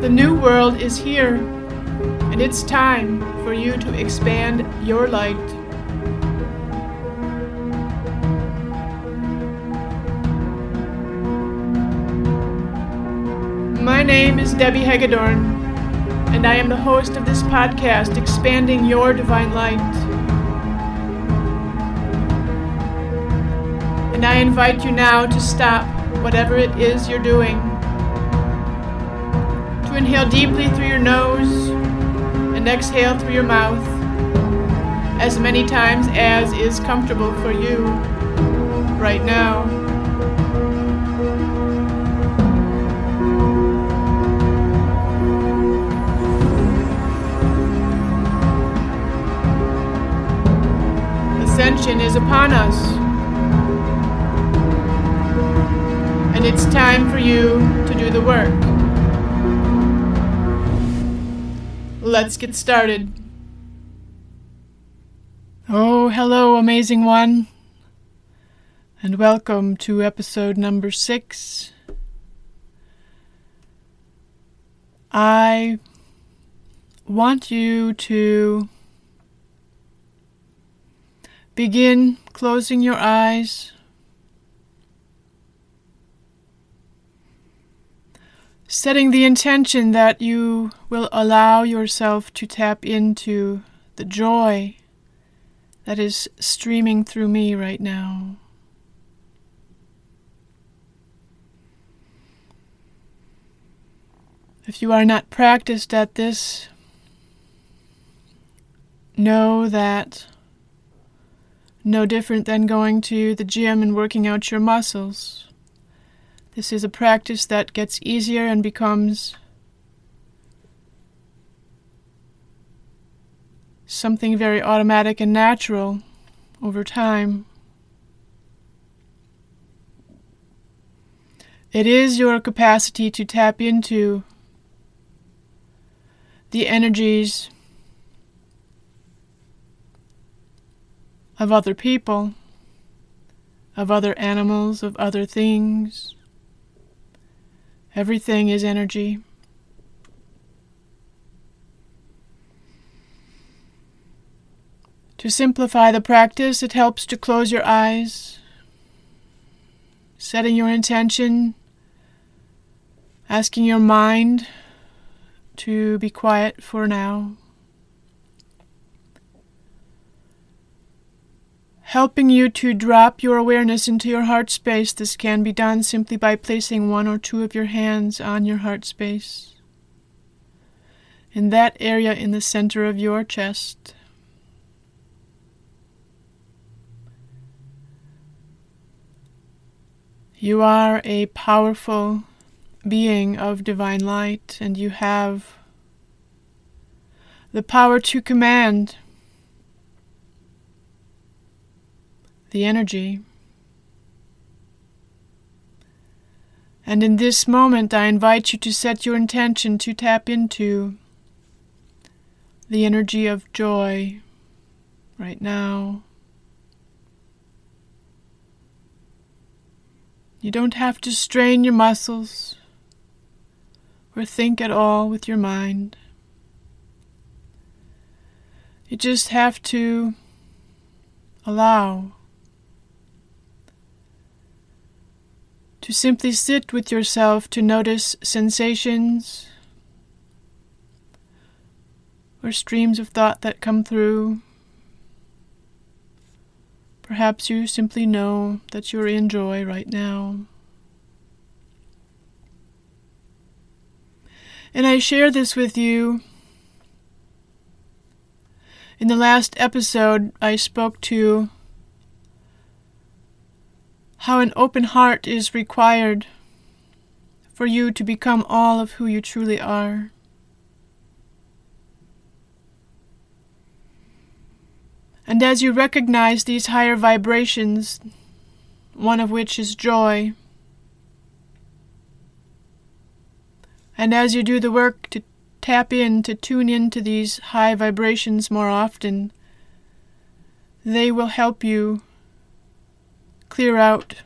The new world is here, and it's time for you to expand your light. My name is Debbie Hagedorn, and I am the host of this podcast, Expanding Your Divine Light. And I invite you now to stop whatever it is you're doing. To inhale deeply through your nose and exhale through your mouth as many times as is comfortable for you right now. Ascension is upon us. And it's time for you to do the work. Let's get started. Oh, hello, amazing one. And welcome to episode number six. I want you to begin closing your eyes. Setting the intention that you will allow yourself to tap into the joy that is streaming through me right now. If you are not practiced at this, know that no different than going to the gym and working out your muscles. This is a practice that gets easier and becomes something very automatic and natural over time. It is your capacity to tap into the energies of other people, of other animals, of other things. Everything is energy. To simplify the practice, it helps to close your eyes, setting your intention, asking your mind to be quiet for now. Helping you to drop your awareness into your heart space. This can be done simply by placing one or two of your hands on your heart space. In that area in the center of your chest. You are a powerful being of divine light, and you have the power to command the energy. And in this moment, I invite you to set your intention to tap into the energy of joy right now. You don't have to strain your muscles or think at all with your mind. You just have to allow to simply sit with yourself to notice sensations or streams of thought that come through. Perhaps you simply know that you're in joy right now. And I share this with you. In the last episode, I spoke to how an open heart is required for you to become all of who you truly are. And as you recognize these higher vibrations, one of which is joy, and as you do the work to tap in, to tune into these high vibrations more often, they will help you clear out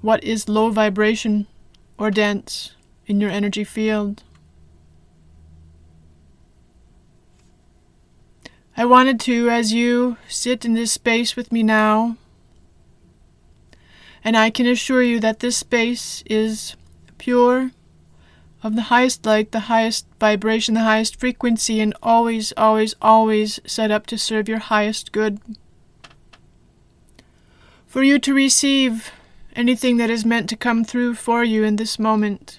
what is low vibration or dense in your energy field. I wanted to, as you sit in this space with me now, and I can assure you that this space is pure, of the highest light, the highest vibration, the highest frequency, and always, always, always set up to serve your highest good. For you to receive anything that is meant to come through for you in this moment.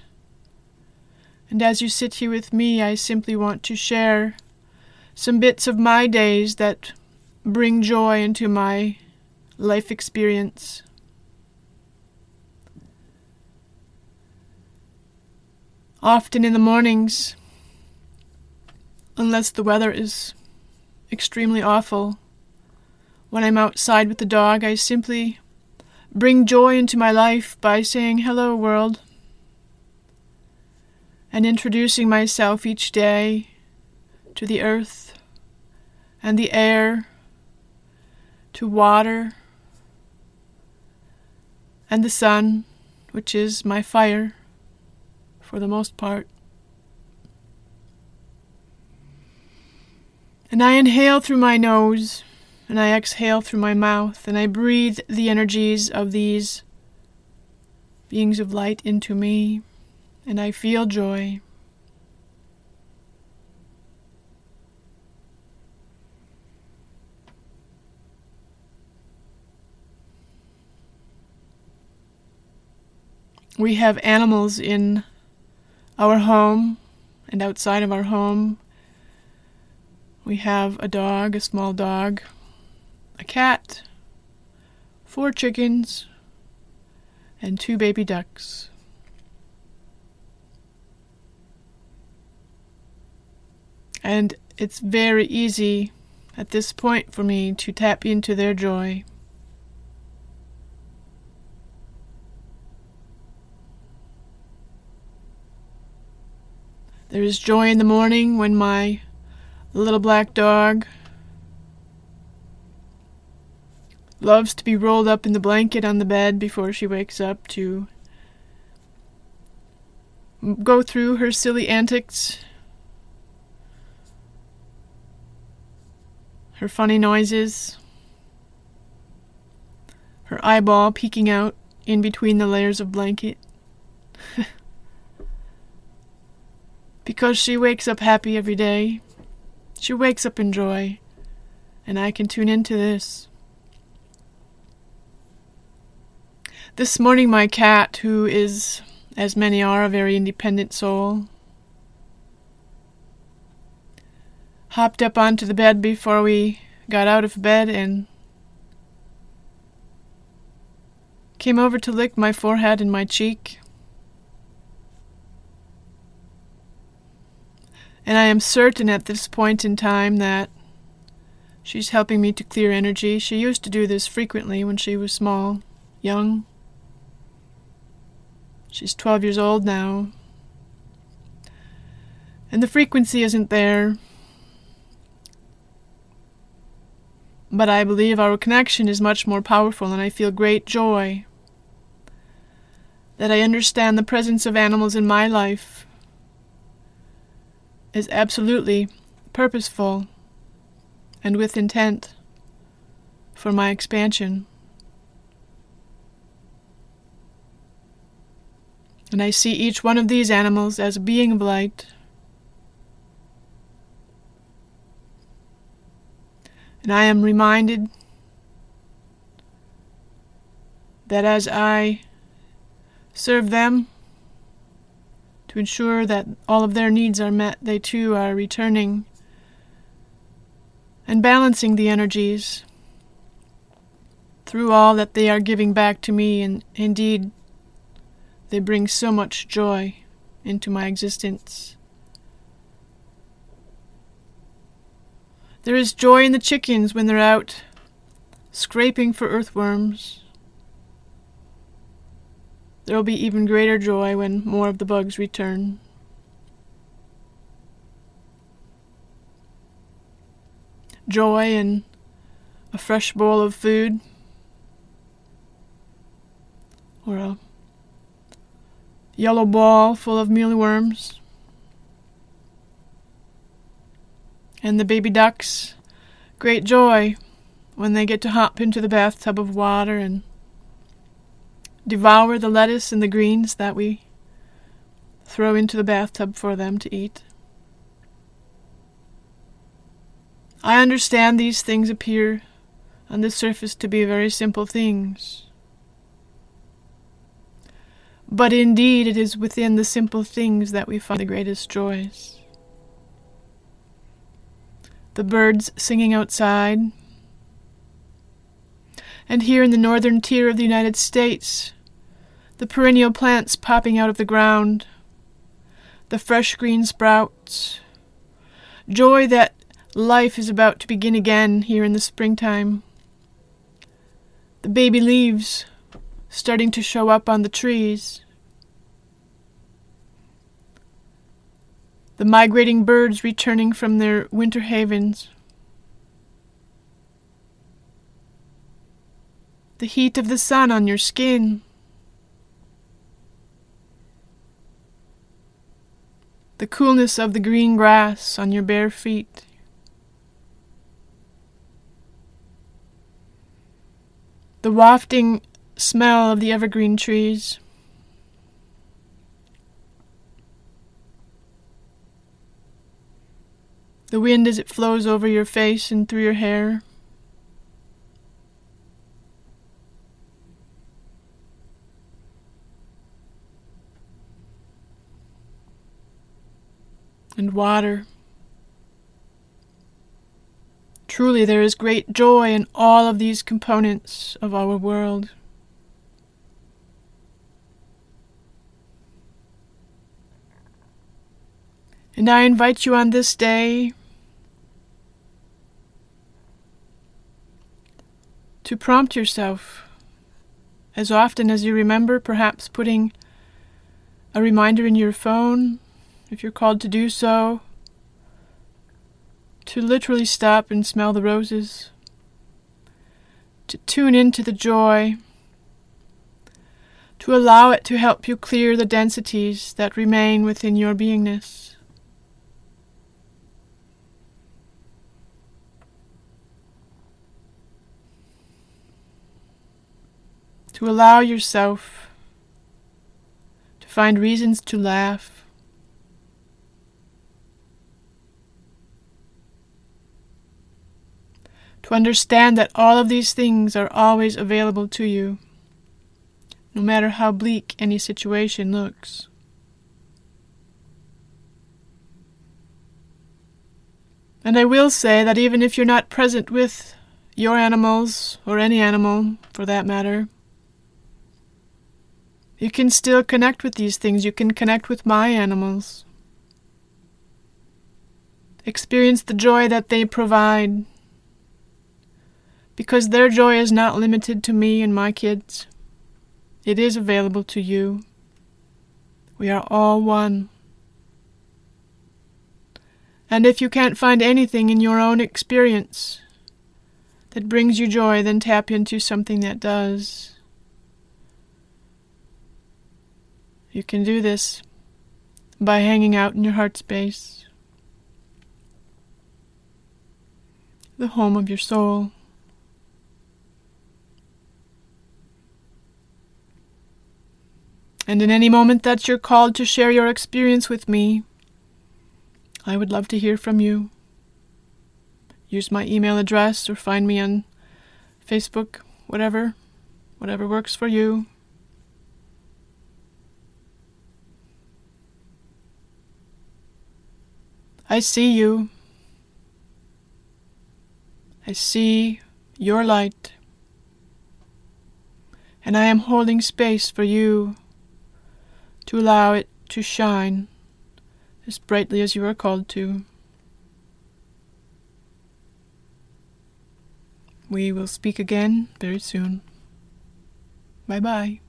And as you sit here with me, I simply want to share some bits of my days that bring joy into my life experience. Often in the mornings, unless the weather is extremely awful, when I'm outside with the dog, I simply bring joy into my life by saying, Hello, world, and introducing myself each day to the earth and the air, to water and the sun, which is my fire for the most part. And I inhale through my nose, and I exhale through my mouth, and I breathe the energies of these beings of light into me, and I feel joy. We have animals in our home and outside of our home. We have a dog, a small dog, a cat, four chickens, and two baby ducks. And it's very easy at this point for me to tap into their joy. There is joy in the morning when my little black dog loves to be rolled up in the blanket on the bed before she wakes up to go through her silly antics, her funny noises, her eyeball peeking out in between the layers of blanket. because she wakes up happy every day. She wakes up in joy, and I can tune into this. This morning, my cat, who is, as many are, a very independent soul, hopped up onto the bed before we got out of bed and came over to lick my forehead and my cheek. And I am certain at this point in time that she's helping me to clear energy. She used to do this frequently when she was small, young. She's 12 years old now. And the frequency isn't there. But I believe our connection is much more powerful, and I feel great joy that I understand the presence of animals in my life is absolutely purposeful and with intent for my expansion. And I see each one of these animals as a being of light. And I am reminded that as I serve them, to ensure that all of their needs are met, they too are returning and balancing the energies through all that they are giving back to me, and indeed, they bring so much joy into my existence. There is joy in the chickens when they're out scraping for earthworms there will be even greater joy when more of the bugs return. Joy in a fresh bowl of food, or a yellow ball full of mealyworms. And the baby ducks, great joy when they get to hop into the bathtub of water and devour the lettuce and the greens that we throw into the bathtub for them to eat. I understand these things appear on the surface to be very simple things. But indeed, it is within the simple things that we find the greatest joys. The birds singing outside, and here in the northern tier of the United States, the perennial plants popping out of the ground, the fresh green sprouts, joy that life is about to begin again here in the springtime, the baby leaves starting to show up on the trees. The migrating birds returning from their winter havens. The heat of the sun on your skin. The coolness of the green grass on your bare feet. The wafting smell of the evergreen trees. The wind as it flows over your face and through your hair. And water. Truly, there is great joy in all of these components of our world. And I invite you on this day to prompt yourself as often as you remember, perhaps putting a reminder in your phone, if you're called to do so, to literally stop and smell the roses, to tune into the joy, to allow it to help you clear the densities that remain within your beingness. To allow yourself to find reasons to laugh to understand that all of these things are always available to you, no matter how bleak any situation looks. And I will say that even if you're not present with your animals, or any animal for that matter, you can still connect with these things. You can connect with my animals. Experience the joy that they provide because their joy is not limited to me and my kids. It is available to you. We are all one. And if you can't find anything in your own experience that brings you joy, then tap into something that does. You can do this by hanging out in your heart space, the home of your soul. And in any moment that you're called to share your experience with me, I would love to hear from you. Use my email address or find me on Facebook, whatever, whatever works for you. I see you. I see your light. And I am holding space for you to allow it to shine as brightly as you are called to. We will speak again very soon. Bye bye.